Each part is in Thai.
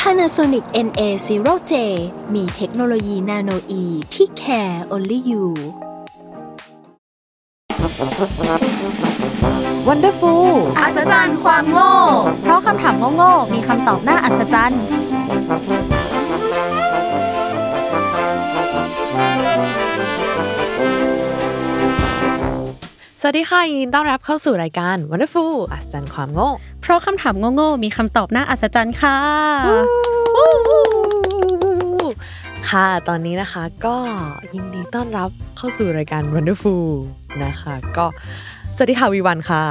Panasonic NA0J มีเทคโนโลยีนาโนอีที่ care only you Wonderful อัศจรรย์ความโง่ เพราะคำถามโง่ๆมีคำตอบน่าอัศจรรย์ สวัสดีค่ะยินดีต้อนรับเข้าสู่รายการ Wonderful อัศจรรย์ความโง่ เพราะคำถามโง่ๆมีคำตอบน่าอัศจรรย์ค่ะ ค่ะ ตอนนี้นะคะก็ยินดีต้อนรับเข้าสู่รายการ Wonderful นะคะ ก็สวัสดีค่ะวีวันค่ะ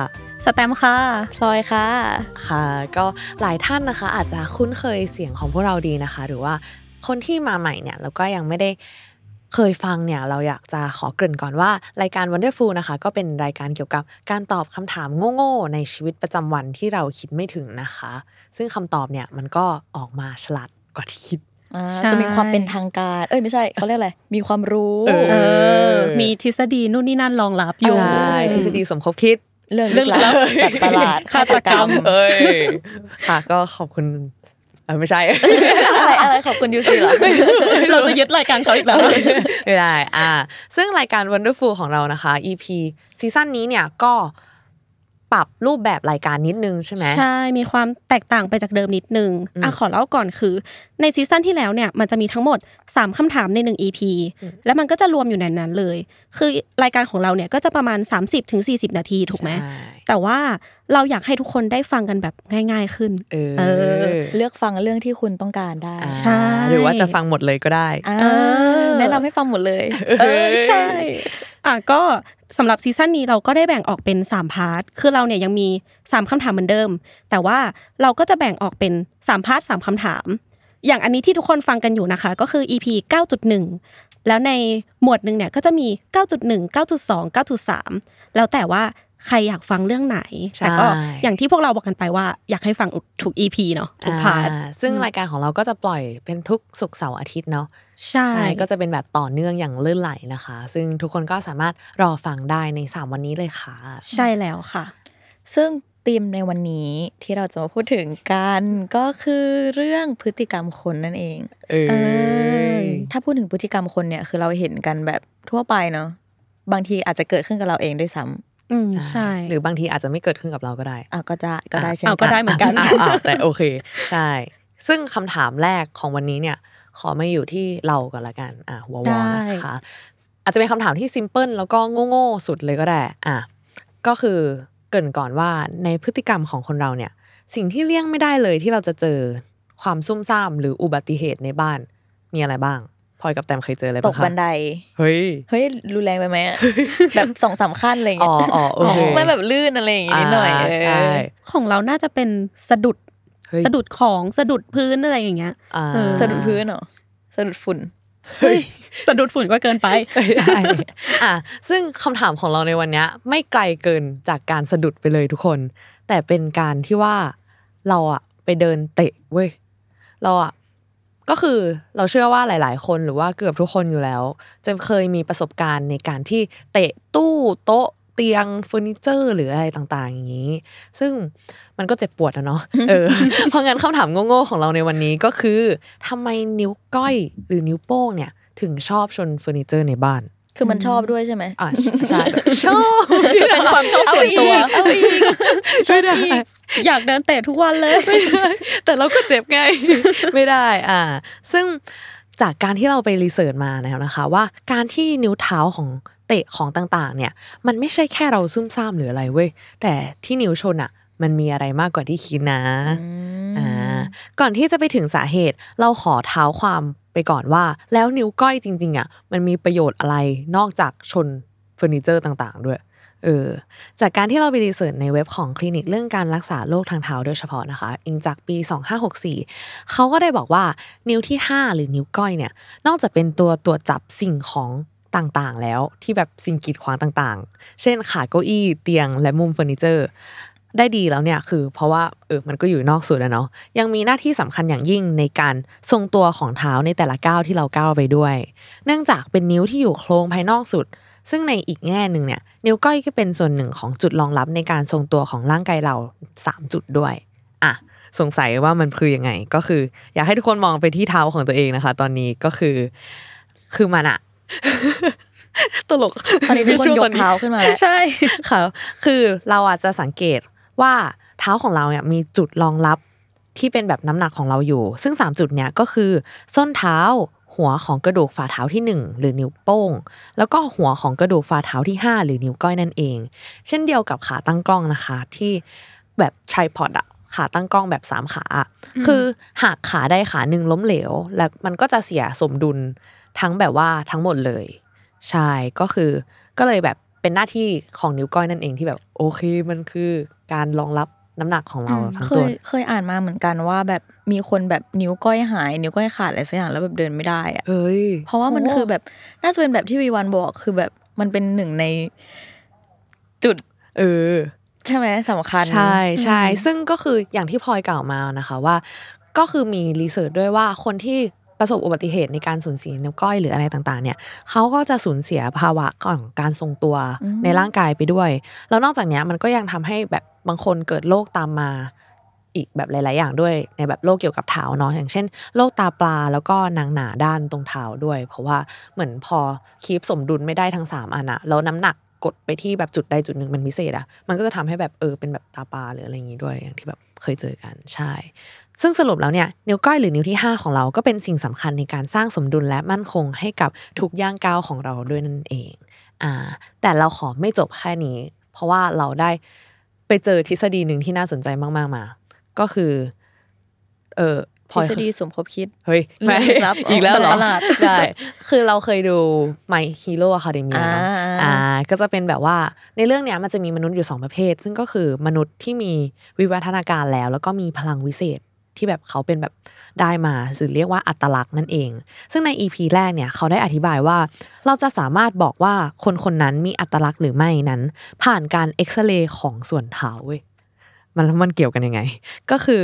สแตมป์ค่ะ พลอยค่ะ ค่ะก็หลายท่านนะคะ อาจจะคุ้นเคยเสียงของพวกเราดีนะคะ หรือว่าคนที่มาใหม่เนี่ยแล้วก็ยังไม่ได้ เคยฟังเนี่ยเราอยากจะขอเกริ่นก่อนว่า รายการ Wonderful นะคะ ก็เป็นรายการเกี่ยวกับการตอบคำถามโง่ๆในชีวิตประจำวันที่เราคิดไม่ถึงนะคะ ซึ่งคำตอบเนี่ยมันก็ออกมาฉลาดกว่าที่คิดอ่าใช่จะมีความเป็นทางการ เอ้ยไม่ใช่เขาเรียกอะไร มีความรู้เอเออมีทฤษฎีนู่นนี่นั่นรองรับอยู่ใช่ทฤษฎีสมคบคิดเรื่องเรื่ลึองกลับลึกลับสัตว์ประหลาดฆาตกรรมเอ้ยค่ะก็ขอบคุณเออ ไม่ใช่อะไรอะไรขอบคุณยูซีเหรอเราจะยึดรายการเขาอีกแล้วไม่ได้อ่าซึ่งรายการ Wonderful ของเรานะคะ EP ซีซั่นนี้เนี่ยก็ ปรับรูปแบบรายการนิดนึงใช่ไหมใช่มีความแตกต่างไปจากเดิมนิดนึงอืมอะขอเล่าก่อนคือ ในซีซั่นที่แล้วเนี่ยมันจะมีทั้งหมด 3คำถามใน 1 EP แล้วมันก็จะรวมอยู่ในนั้นเลย คือรายการของเราเนี่ยก็จะประมาณ 30-40 นาทีถูกไหมใช่แต่ว่าเราอยากให้ทุกคนได้ฟังกันแบบง่าย ๆขึ้น เออเออเลือกฟังเรื่องที่คุณต้องการได้อ่าใช่หรือว่าจะฟังหมดเลยก็ได้อ่าเออแนะนำให้ฟังหมดเลย เออใช่อะ ก็สำหรับซีซั่นนี้เราก็ได้แบ่งออกเป็น 3 part คือเราเนี่ยยังมี 3คำถามเหมือนเดิม แต่ว่าเราก็จะแบ่งออกเป็น 3 part 3คำถาม อย่างอันนี้ที่ทุกคนฟังกันอยู่นะคะ ก็คือ EP 9.1 แล้วในหมวดหนึ่งเนี่ยก็จะมี 9.1 9.2 9.3 แล้วแต่ว่า ใครอยากฟังเรื่องไหนใช่แต่ก็อย่างที่พวกเราบอกกันไปว่าอยากให้ฟังทุก EP เนาะทุกพาร์ทอ่ซึ่งรายการของเราก็จะปล่อยเป็นทุกศุกร์เสาร์อาทิตย์เนาะใช่ใช่ก็จะเป็นแบบต่อเนื่องอย่างลื่นไหลนะคะ ซึ่งทุกคนก็สามารถรอฟังได้ใน 3 วันนี้เลยค่ะ ใช่แล้วค่ะ ซึ่งธีมในวันนี้ที่เราจะมาพูดถึงกันก็คือเรื่องพฤติกรรมคนนั่นเองเอเออถ้าพูดถึงพฤติกรรมคนเนี่ยคือเราเห็นกันแบบทั่วไปเนาะบางทีอาจจะเกิดขึ้นกับเราเองด้วยซ้ำ อืมใช่ หรือบางทีอาจจะไม่เกิดขึ้นกับเราก็ได้อะก็จะก็ได้เช่นเอาก็ได้เหมือนกันอะอะแต่โอเค ใช่ ซึ่งคำถามแรกของวันนี้เนี่ย ขอมาอยู่ที่เรากันละกัน อะวอวได้นะคะ อาจจะเป็นคำถามที่ซิมเพิลแล้วก็โง่ๆสุดเลยก็ได้ อะก็คือเกรินก่อนว่าในพฤติกรรมของคนเราเนี่ย สิ่งที่เลี่ยงไม่ได้เลยที่เราจะเจอความซุ่มซ่ามหรืออุบัติเหตุในบ้านมีอะไรบ้าง พลอยกับแตมเคยเจออะไรตบ้ากงคะบันได เฮ้ย เฮ้ยรุนแรงไปไหมอะแบบสองสามขั้นอะไรอย่างอ๋เงี้อยอ๋อโอเคไม่แบบลื่นอะไรอย่างงี้นิดหน่อยาเออใช่ของเราน่าจะเป็นสะดุดเฮ้ยสะดุดของสะดุดพื้นอะไรอย่างเงี้ยอ่าเออสะดุดพื้นเหรอ สะดุดฝุ่นเฮ้ยสะดุดฝุ่นก็เกินไปได้อะซึ่งคำถามของเราในวันเนี้ยไม่ไกลเกินจากการสะดุดไปเลยทุกคน แต่เป็นการที่ว่าเราอะไปเดินเตะเว้ยเราอะ ก็คือเราเชื่อว่าหลาย ๆ คนหรือว่าเกือบทุกคนอยู่แล้ว จะเคยมีประสบการณ์ในการที่เตะตู้โต๊ะเตียงเฟอร์นิเจอร์ หรืออะไรต่าง ๆ อย่างนี้ ซึ่งมันก็เจ็บปวดอะเนาะเออเพราะงั้นคำถามโง่ๆของเราในวันนี้ก็คือทำไมนิ้วก้อยหรือนิ้วโป้งเนี่ย ถึงชอบชนเฟอร์นิเจอร์ในบ้าน คือมันชอบด้วยใช่ไหมอะใช่ชอบเป็นความชอบส่วนตัวเอาอีกช่วยได้อยากเดินเตะทุกวันเลย แต่เราก็เจ็บไง ไม่ได้ อ่า ซึ่งจากการที่เราไป research มาแล้วนะคะ ว่าการที่นิ้วเท้าของเตะของต่างๆ เนี่ย มันไม่ใช่แค่เราซุ่มซ่ามหรืออะไรเว้ย แต่ที่นิ้วชนอะมันมีอะไรมากกว่าที่คิดนะ อ่า ก่อนที่จะไปถึงสาเหตุ เราขอเท้าความ ไปก่อนว่า แล้วนิ้วก้อยจริง ๆอะมันมีประโยชน์อะไรนอกจากชนเฟอร์นิเจอร์ต่างๆ ด้วยเออจากการที่เราไป research ในเว็บของคลินิกเรื่องการรักษาโรคทางเท้าโดยเฉพาะนะคะ อิงจากปี 2564 เขาก็ได้บอกว่านิ้วที่ 5 หรือนิ้วก้อยเนี่ย นอกจากเป็นตัวตรวจจับสิ่งของต่างๆ แล้วที่แบบสิ่งกีดขวางต่างๆ เช่นขาเก้าอี้เตียงและมุมเฟอร์นิเจอร์ ได้ดีแล้วเนี่ยคือเพราะว่าเออมันก็อยู่นอกสุดแล้วเนาะยังมีหน้าที่สำคัญอย่างยิ่งในการทรงตัวของเท้าในแต่ละก้าวที่เราก้าวไปด้วย เนื่องจากเป็นนิ้วที่อยู่โครงภายนอกสุด ซึ่งในอีกแง่หนึ่งเนี่ยนิ้วก้อยก็เป็นส่วนหนึ่งของจุดรองรับในการทรงตัวของร่างกายเรา 3 จุดด้วยอะสงสัยว่ามันคือยังไงก็คือ อยากให้ทุกคนมองไปที่เท้าของตัวเองนะคะ ตอนนี้ก็คือ คือมันอะตลกตอนนี้ทุกคนยช่วงกเท้าขึ้นมาแล้วใช่ค่ะคือเราอาจจะสังเกต ว่าเท้าของเราเนี่ยมีจุดรองรับที่เป็นแบบน้ำหนักของเราอยู่ ซึ่ง 3 จุดเนี้ยก็คือ ส้นเท้าหัวของกระดูกฝ่าเท้าที่ 1 หรือนิ้วโป้ง แล้วก็หัวของกระดูกฝ่าเท้าที่ 5 หรือนิ้วก้อยนั่นเอง เช่นเดียวกับขาตั้งกล้องนะคะ ที่แบบทริพอดอะขาตั้งกล้องแบบ3ขาอะคือหากขาใดขาหนึ่งล้มเหลว แล้วมันก็จะเสียสมดุลทั้งแบบว่าทั้งหมดเลยใช่ก็คือก็เลยแบบ เป็นหน้าที่ของนิ้วก้อยนั่นเองที่แบบ โอเคมันคือการรองรับน้ำหนักของเราอืมทั้งเคตัวยเคยอ่านมาเหมือนกันว่าแบบมีคนแบบนิ้วก้อยหาย นิ้วก้อยขาดอะไรสักอย่างแล้วแบบเดินไม่ได้อะเฮ้ยเพราะว่ามันโอ้คือแบบน่าจะเป็นแบบที่วีวันบอกคือแบบมันเป็นหนึ่งในจุด เออ ใช่ไหมสำคัญ ใช่ใช่อืมซึ่งก็คืออย่างที่พลอยกล่าวมานะคะว่า ก็คือมีรีเสิร์ชด้วยว่าคนที่ ประสบอุบัติเหตุในการสูญเสียนิ้วก้อยหรืออะไรต่างๆเนี่ยเขาก็จะสูญเสียภาวะของการทรงตัวในร่างกายไปด้วย แล้วนอกจากเนี้ยมันก็ยังทำให้แบบบางคนเกิดโรคตามมาอีกแบบหลาย ๆ อย่างด้วยในแบบโรคเกี่ยวกับเท้าเนาะอย่างเช่นโรคตาปลาแล้วก็หนังหนาด้านตรงเท้าด้วย เพราะว่าเหมือนพอคีปสมดุลไม่ได้ทั้งสามอันอะแล้วน้ำหนัก กดไปที่แบบจุดใดจุดหนึ่งเป็นพิเศษอะมันก็จะทำให้แบบเออเป็นแบบตาปลาหรืออะไรอย่างงี้ด้วยอย่างที่แบบเคยเจอกันใช่ ซึ่งสรุปแล้วเนี่ยนิ้วก้อยหรือนิ้วที่ 5 ของเราก็เป็นสิ่งสำคัญในการสร้างสมดุลและมั่นคงให้กับทุกย่างก้าวของเราด้วยนั่นเองอ่าแต่เราขอไม่จบแค่นี้ เพราะว่าเราได้ไปเจอทฤษฎีหนึ่งที่น่าสนใจมาก ๆมา ก็คือเออ พทลอฤยษฎีสมคบคิด เฮ้ยไม่ลึกลับอีกแล้วเหรอสัตว์ประหลาดได้คือเราเคยดู My Hero Academia เนอะอ่าอ่า ก็จะเป็นแบบว่าในเรื่องเนี้ยมันจะมีมนุษย์อยู่สองประเภท ซึ่งก็คือมนุษย์ที่มีวิวัฒนาการแล้ว แล้วก็มีพลังวิเศษที่แบบเขาเป็นแบบได้มาหรือเรียกว่าอัตลักษณ์นั่นเอง ซึ่งใน EP แรกเนี่ยเขาได้อธิบายว่า เราจะสามารถบอกว่าคนคนนั้นมีอัตลักษณ์หรือไม่นั้น ผ่านการเอ็กซเรย์ของส่วนเท้าเว้ย มันแล้วมันเกี่ยวกันยังไง ก็คือ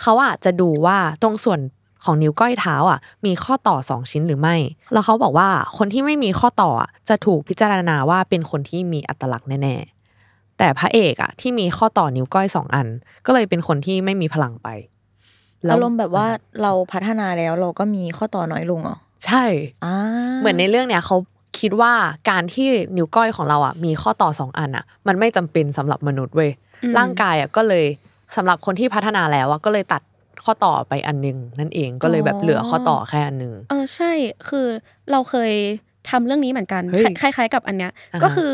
เขาอะจะดูว่าตรงส่วนของนิ้วก้อยเท้าอะมีข้อต่อสองชิ้นหรือไม่ แล้วเขาบอกว่าคนที่ไม่มีข้อต่ออะจะถูกพิจารณาว่าเป็นคนที่มีอัตลักษณ์แน่ๆ แต่พระเอกอะที่มีข้อต่อนิ้วก้อยสองอัน ก็เลยเป็นคนที่ไม่มีพลังไปล้วอารมณ์แบบว่าเราพัฒนาแล้วเราก็มีข้อต่อน้อยลงเหรอใช่อ่าเหมือนในเรื่องเนี้ยเขา คิดว่าการที่นิ้วก้อยของเราอะมีข้อต่อสองอันอะ มันไม่จำเป็นสำหรับมนุษย์เว้ยอืมร่างกายอะก็เลยสำหรับคนที่พัฒนาแล้วอะก็เลยตัดข้อต่อไปอันหนึงนั่นเองก็เลยแบบเหลือข้อต่อแค่อันหนึงเออใช่คือเราเคยทำเรื่องนี้เหมือนกันเฮ้ยคล้ายๆ กับอันเนี้ยอ่าฮะก็คือ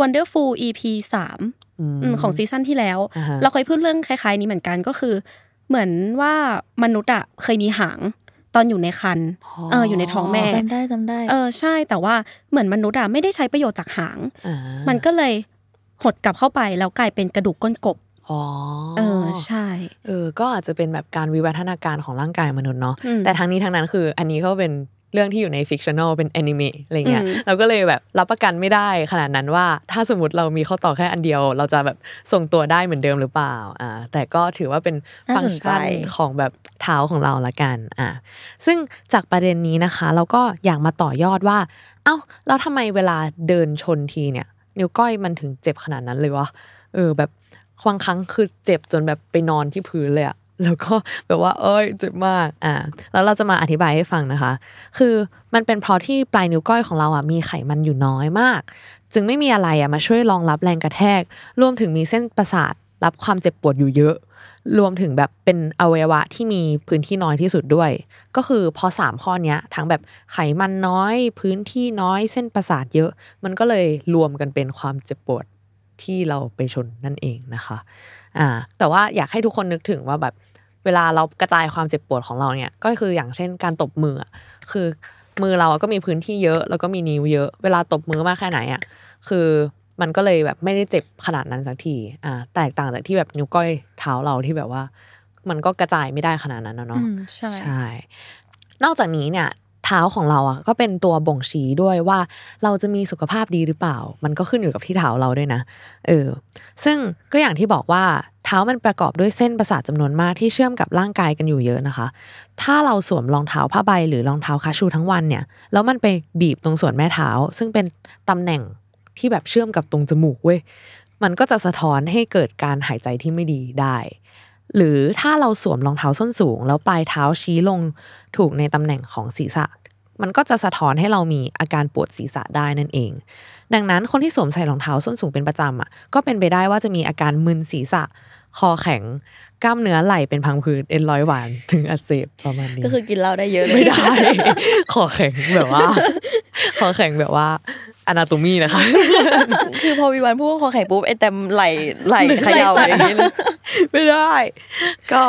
Wonderful EP สามมอืมของซีซั่นที่แล้วอ่าฮะเราเคยพูดเรื่องคล้ายๆ นี้เหมือนกันก็คือ เหมือนว่ามนุษย์อะเคยมีหาง ตอนอยู่ในครรภ์เอออยู่ในท้องแม่จำได้จำได้ เออใช่แต่ว่าเหมือนมนุษย์อะไม่ได้ใช้ประโยชน์จากหางอ่ามันก็เลยหดกลับเข้าไปแล้วกลายเป็นกระดูกก้นกบอ๋อ เออใช่ เออ ก็อาจจะเป็นแบบการวิวัฒนาการของร่างกายมนุษย์เนาะอืมแต่ทั้งนี้ทั้งนั้นคือ อันนี้ก็เป็น เรื่องที่อยู่ในฟิกชัน a ลเป็นแอนิเมะอะไรเงี้ยอืมเราก็เลยแบบรับประกันไม่ได้ขนาดนั้นว่าถ้าสมมติเรามีข้อต่อแค่อันเดียว เราจะแบบส่งตัวได้เหมือนเดิมหรือเปล่าอ่าแต่ก็ถือว่าเป็นน่าฟังสก์นใจชันของแบบเท้าของเราละกันอ่าซึ่งจากประเด็นนี้นะคะ เราก็อยากมาต่อยอดว่า เอ้าแล้วทำไมเวลาเดินชนทีเนี่ย นิ้วก้อยมันถึงเจ็บขนาดนั้นเลยวะเออแบบบางครั้งคือเจ็บจนแบบไปนอนที่พื้นเลยอะ แล้วก็แบบว่า เอ้ยเจ็บมากอ่าแล้วเราจะมาอธิบายให้ฟังนะคะ คือมันเป็นเพราะที่ปลายนิ้วก้อยของเราอะมีไขมันอยู่น้อยมาก จึงไม่มีอะไรอะมาช่วยรองรับแรงกระแทก รวมถึงมีเส้นประสาทรับความเจ็บปวดอยู่เยอะ รวมถึงแบบเป็นอวัยวะที่มีพื้นที่น้อยที่สุดด้วย ก็คือพอสามข้อเนี้ยทั้งแบบไขมันน้อย พื้นที่น้อยเส้นประสาทเยอะ มันก็เลยรวมกันเป็นความเจ็บปวดที่เราไปชนนั่นเองนะคะ อ่า แต่ว่าอยากให้ทุกคนนึกถึงว่าแบบ เวลาเรากระจายความเจ็บปวดของเราเนี่ยก็คืออย่างเช่นการตบมืออะคือมือเราก็มีพื้นที่เยอะ แล้วก็มีนิ้วเยอะ เวลาตบมือมากแค่ไหนอะคือมันก็เลยแบบไม่ได้เจ็บขนาดนั้นสักทีอ่าแตกต่างจากที่แบบนิ้วก้อยเท้าเราที่แบบว่า มันก็กระจายไม่ได้ขนาดนั้นนะอืเนาะมใช่ใช่ นอกจากนี้เนี่ยเท้าของเราอะก็เป็นตัวบ่งชี้ด้วยว่าเราจะมีสุขภาพดีหรือเปล่า มันก็ขึ้นอยู่กับที่เท้าเราด้วยนะ เออ ซึ่งก็อย่างที่บอกว่า เท้ามันประกอบด้วยเส้นประสาทจำนวนมากที่เชื่อมกับร่างกายกันอยู่เยอะนะคะ ถ้าเราสวมรองเท้าผ้าใบหรือรองเท้าคาชูทั้งวันเนี่ย แล้วมันไปบีบตรงส่วนแม่เท้า ซึ่งเป็นตำแหน่งที่แบบเชื่อมกับตรงจมูกเว้ย มันก็จะสะท้อนให้เกิดการหายใจที่ไม่ดีได้ หรือถ้าเราสวมรองเท้าส้นสูง แล้วปลายเท้าชี้ลงถูกในตำแหน่งของศีรษะ มันก็จะสะท้อนให้เรามีอาการปวดศีรษะได้นั่นเอง ดังนั้นคนที่สวมใส่รองเท้าส้นสูงเป็นประจำอะก็เป็นไปได้ว่าจะมีอาการมึนศีรษะ คอแข็งกล้ามเนื้อไหล่เป็นพังผืดเอ็นร้อยหวานถึงอักเสบประมาณนี้ก็คือกินเหล้าได้เยอะเลยไม่ได้ คอแข็งแบบว่า คอแข็งแบบว่าอนาโตมีนะคะ คือพอวิวันพูดว่าคอแข็งปุ๊บไอเต็มไหลไหลเขย่าอย่างนี้เลยไม่ได้ ก็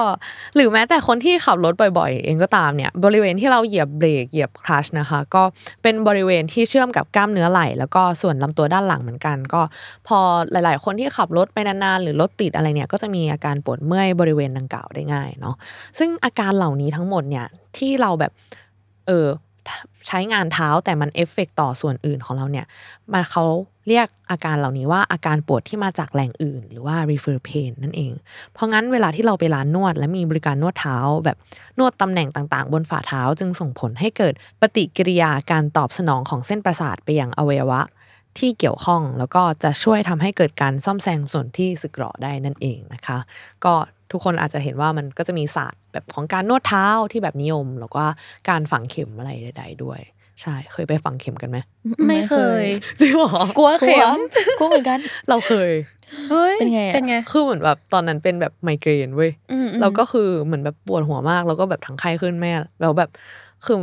หรือแม้แต่คนที่ขับรถบ่อยๆ เองก็ตามเนี่ย บริเวณที่เราเหยียบเบรกเหยียบคลัชนะคะ ก็เป็นบริเวณที่เชื่อมกับกล้ามเนื้อไหล่แล้วก็ส่วนลำตัวด้านหลังเหมือนกัน ก็พอหลาย ๆ คนที่ขับรถไปนานๆ หรือรถติดอะไรเนี่ย ก็จะมีอาการปวดเมื่อยบริเวณดังกล่าวได้ง่ายเนาะซึ่งอาการเหล่านี้ทั้งหมดเนี่ยที่เราแบบเออ ใช้งานเท้าแต่มันเอฟเฟกต่อส่วนอื่นของเราเนี่ยมาเขาเรียกอาการเหล่านี้ว่าอาการปวดที่มาจากแหล่งอื่น หรือว่า refer pain นั่นเอง เพราะงั้นเวลาที่เราไปร้านนวด และมีบริการนวดเท้า แบบนวดตำแหน่งต่างๆ บนฝ่าเท้าจึงส่งผลให้เกิดปฏิกิริยาการตอบสนองของเส้นประสาทไปยังอวัยวะ ที่เกี่ยวข้องแล้วก็จะช่วยทำให้เกิดการซ่อมแซมส่วนที่สึกหรอได้นั่นเองนะคะ ก็ ทุกคนอาจจะเห็นว่ามันก็จะมีศาสตร์แบบของการนวดเท้าที่แบบนิยม แล้วก็การฝังเข็มอะไรใด ๆ ด้วย ใช่ เคยไปฝังเข็มกันไหมไม่เคยจริงเหรอกลัวกลัเข็วมกลัวเหมือนกัน เราเคยเฮ้ยเป็นไงอะเป็นไงคือเหมือนแบบตอนนั้นเป็นแบบไมเกรนเว้ยอืมอืมแล้วก็คือเหมือนแบบปวดหัวมาก แล้วก็แบบทั้งไข้ขึ้นแม่แล้วแบบคือ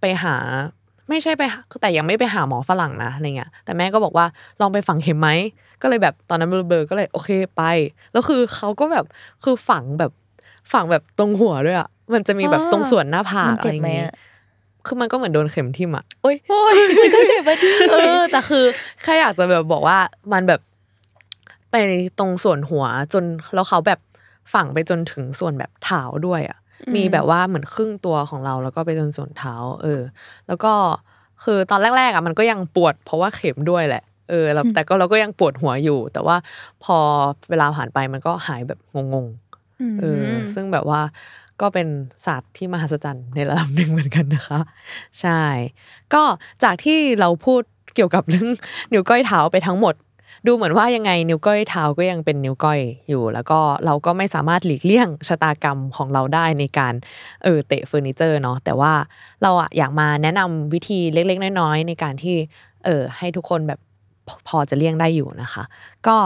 ไปหา ไม่ใช่ไปหาแต่ยังไม่ไปหาหมอฝรั่งนะอะไรเงี้ยแต่แม่ก็บอกว่าลองไปฝังเข็มไหมก็เลยแบบตอนนั้นเบลอๆก็เลยโอเคไป แล้วคือเขาก็แบบคือฝังแบบฝังแบบตรงหัวด้วยอะมันจะมีแบบตรงส่วนหน้าผากมันอะเจ็ไรบไหมเงี้ยอะคือมันก็เหมือนโดนเข็มทิ่มอะโอ้ยมันก็เจ็บไปดิเออแต่คือแค่อยากจะแบบบอกว่ามันแบบไปตรงส่วนหัวจนแล้วเขาแบบฝังไปจนถึงส่วนแบบเท้าด้วยอะ มีแบบว่าเหมือนครึ่งตัวของเราแล้วก็ไปจนส่วนเท้า เออ แล้วก็คือตอนแรกๆอะมันก็ยังปวด เพราะว่าเข็มด้วยแหละเออแล้วแต่ก็เราก็ยังปวดหัวอยู่ แต่ว่าพอเวลาผ่านไปมันก็หายแบบงงๆเออซึ่งแบบว่าก็เป็นศาสตร์ที่มหัศจรรย์ในระดับหนึ่งเหมือนกันนะคะ ใช่ ก็จากที่เราพูดเกี่ยวกับเรื่องนิ้วก้อยเท้าไปทั้งหมด ดูเหมือนว่ายังไงนิ้วก้อยเท้าก็ยังเป็นนิ้วก้อยอยู่ แล้วก็เราก็ไม่สามารถหลีกเลี่ยงชะตากรรมของเราได้ในการเออเตะเฟอร์นิเจอร์เนาะแต่ว่าเราอะอยากมาแนะนำวิธีเล็กๆ น้อยๆ ในการที่เออให้ทุกคนแบบพพอจะเลี่ยงได้อยู่นะคะ ก็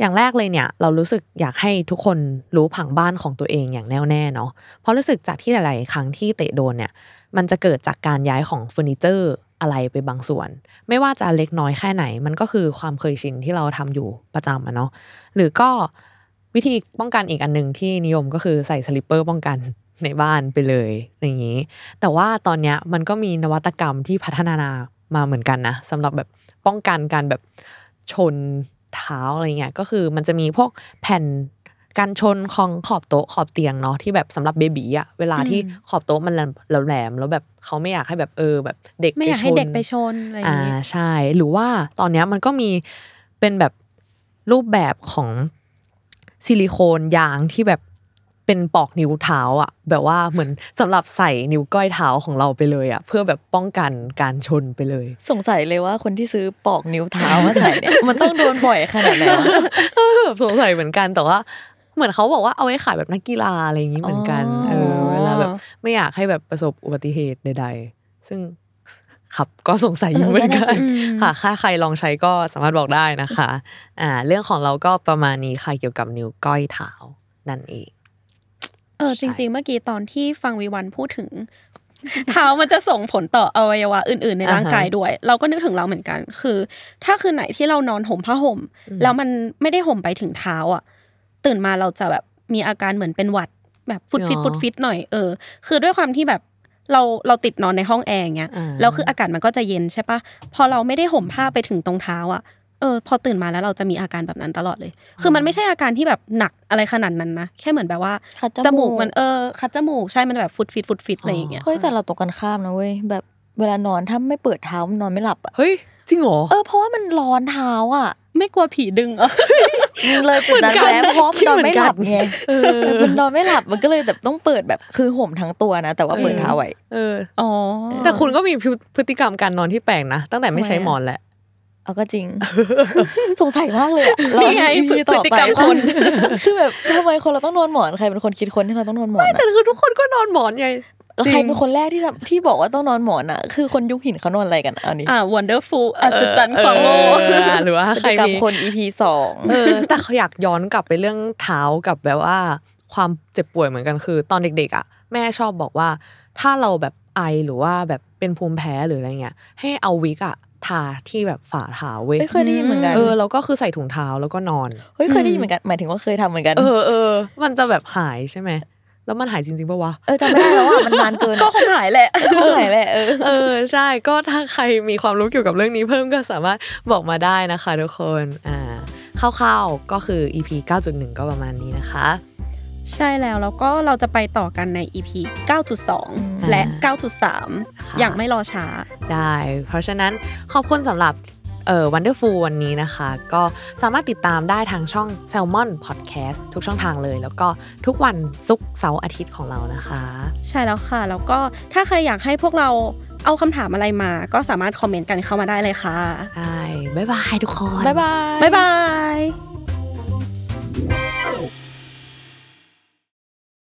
อย่างแรกเลยเนี่ยเรารู้สึกอยากให้ทุกคนรู้ผังบ้านของตัวเองอย่างแน่วแน่เนาะเพราะรู้สึกจากที่หลาย ๆ ครั้งที่เตะโดนเนี่ยมันจะเกิดจากการย้ายของเฟอร์นิเจอร์ อะไรไปบางส่วน ไม่ว่าจะเล็กน้อยแค่ไหน มันก็คือความเคยชินที่เราทำอยู่ประจำอะเนาะหรือก็วิธีป้องกันอีกอันหนึ่งที่นิยมก็คือใส่ slipper ป้องกันในบ้านไปเลยอย่างนี้ แต่ว่าตอนเนี้ยมันก็มีนวัตกรรมที่พัฒนามาเหมือนกันนะสำหรับแบบป้องกันการแบบชนเท้าอะไรเงี้ยก็คือมันจะมีพวกแผ่น กันชนของขอบโต๊ะขอบเตียงเนาะที่แบบสำหรับ baby อะเวลาที่ขอบโต๊ะมันแหลมๆแล้วแบบเขาไม่อยากให้แบบเออแบบเด็กไม่อยากให้ชนเด็กไปชนอะไรอย่างอ่างี้ใช่ หรือว่าตอนเนี้ยมันก็มีเป็นแบบรูปแบบของซิลิโคนยางที่แบบเป็นปอกนิ้วเท้าอะ แบบว่าเหมือนสำหรับใส่นิ้วก้อยเท้าของเราไปเลยอะ เพื่อแบบป้องกันการชนไปเลย สงสัยเลยว่าคนที่ซื้อปอกนิ้วเท้ามาใส่เนี่ยมันต้องโดนบ่อยขนาดไหนวะแบบสงสัยเหมือนกันแต่ว่า เหมือนเขาบอกว่าเอาไว้ขายแบบนักกีฬาอะไรอย่างนี้เหมือนกันอ๋อเออเวลาแบบไม่อยากให้แบบประสบอุบัติเหตุใด ๆ ซึ่งครับก็สงสัยอยู่เหมือนกันอืมค่ะถ้าใครลองใช้ก็สามารถบอกได้นะคะ อ่า เรื่องของเราก็ประมาณนี้ค่ะเกี่ยวกับนิ้วก้อยเท้านั่นเองเออจริง ๆ เมื่อกี้ตอนที่ฟังวีวันพูดถึง เท้ามันจะส่งผลต่ออวัยวะอื่น ๆ ในร่างกายอ่าฮะด้วย เราก็นึกถึงเราเหมือนกัน คือ ถ้าคืนไหนที่เรานอนห่มผ้าห่ม แล้วมันไม่ได้ห่มไปถึงเท้าอะ ตื่นมาเราจะแบบมีอาการเหมือนเป็นหวัดแบบฟุดฟิตอ๋อฟุดฟิตหน่อยเออคือด้วยความที่แบบเราเราติดนอนในห้องแอร์เงี้ยอ่าแล้วคืออากาศมันก็จะเย็นใช่ปะพอเราไม่ได้ห่มผ้าไปถึงตรงเท้าอะเออพอตื่นมาแล้วเราจะมีอาการแบบนั้นตลอดเลย คือมันไม่ใช่อาการที่แบบหนักอะไรขนาดนั้นนะแค่เหมือนแบบว่าคัดจจมูมูกกมันเออคัดจมูกใช่มันแบบฟุดฟิตฟุดฟิตอะไรอย่างเงี้ยเฮ้ยแต่เราตกกันข้ามนะเว้ยแบบเวลานอนถ้าไม่เปิดเท้ามันนอนไม่หลับอะเฮ้ยจริงเหรอเออเพราะว่ามันร้อนเท้าอะ ไม่กลัวผีดึงเหรอ เลยจุดนั้นไปแล้วเพราะมันนอนไม่หลับไงเออมันนอนไม่หลับมันก็เลยแบบต้องเปิดแบบคือห่มทั้งตัวนะ แต่ว่าเปิดเท้าไว้เอออ๋อแต่คุณก็มีพฤติกรรมการนอนที่แปลกนะตั้งแต่ไม่ใช้ทำไมอะหมอนแหละเอาก็จริง สงสัยมากเลยอะเรานี่ไง EP พฤติกรรมคนคือแบบทำไมคนเราต้องนอนหมอนใครเป็นคนคิดคนที่เราต้องนอนหมอนอะแต่คือทุกคนก็นอนหมอนไงแล้ว ใครเป็นคนแรกที่ทำที่บอกว่าต้องนอนหมอนอะ คือคนยุคหินเขานอนอะไรกันอันนี้อ่า wonderful อัศจรรย์ของโลกเออหรือว่าพฤใครติกรรมมีคน EP สองเออแต่เขาอยากย้อนกลับไปเรื่องเท้ากับแบบว่า ความเจ็บป่วยเหมือนกันคือ ตอนเด็ก ๆ อะ แม่ชอบบอกว่า ถ้าเราแบบไอหรือว่าแบบเป็นภูมิแพ้หรืออะไรเงี้ยให้เอาวิกอะทาที่แบบฝ่าเท้าเว้ยไม่เคยได้ยินเหมือนกันเออแล้วก็คือใส่ถุงเท้าแล้วก็นอนเฮ้ยเคยได้ยินเหมือนกันหมายถึงว่าเคยทำเหมือนกัน เออเออมันจะแบบหายใช่ไหม แล้วมันหายจริงๆปะวะเออจำไม่ได้แล้วอะมันนานเกินก็คงหายแหละเท่าไหร่แหละเออเออใช่ก็ถ้าใครมีความรู้เกี่ยวกับเรื่องนี้เพิ่มก็สามารถบอกมาได้นะคะทุกคนอ่าคร่าวๆก็คือ EP 9.1 ก็ประมาณนี้นะคะ ใช่แล้วแล้วก็เราจะไปต่อกันใน EP 9.2 และ 9.3 อย่างไม่รอช้าได้ เพราะฉะนั้นขอบคุณสำหรับ เอ่อ Wonderful วันนี้นะคะ ก็สามารถติดตามได้ทางช่อง Salmon Podcast ทุกช่องทางเลย แล้วก็ทุกวันศุกร์เสาร์อาทิตย์ของเรานะคะ ใช่แล้วค่ะ แล้วก็ถ้าใครอยากให้พวกเราเอาคำถามอะไรมา ก็สามารถคอมเมนต์กันเข้ามาได้เลยค่ะได้บ๊ายบายทุกคน บ๊ายบาย บ๊ายบาย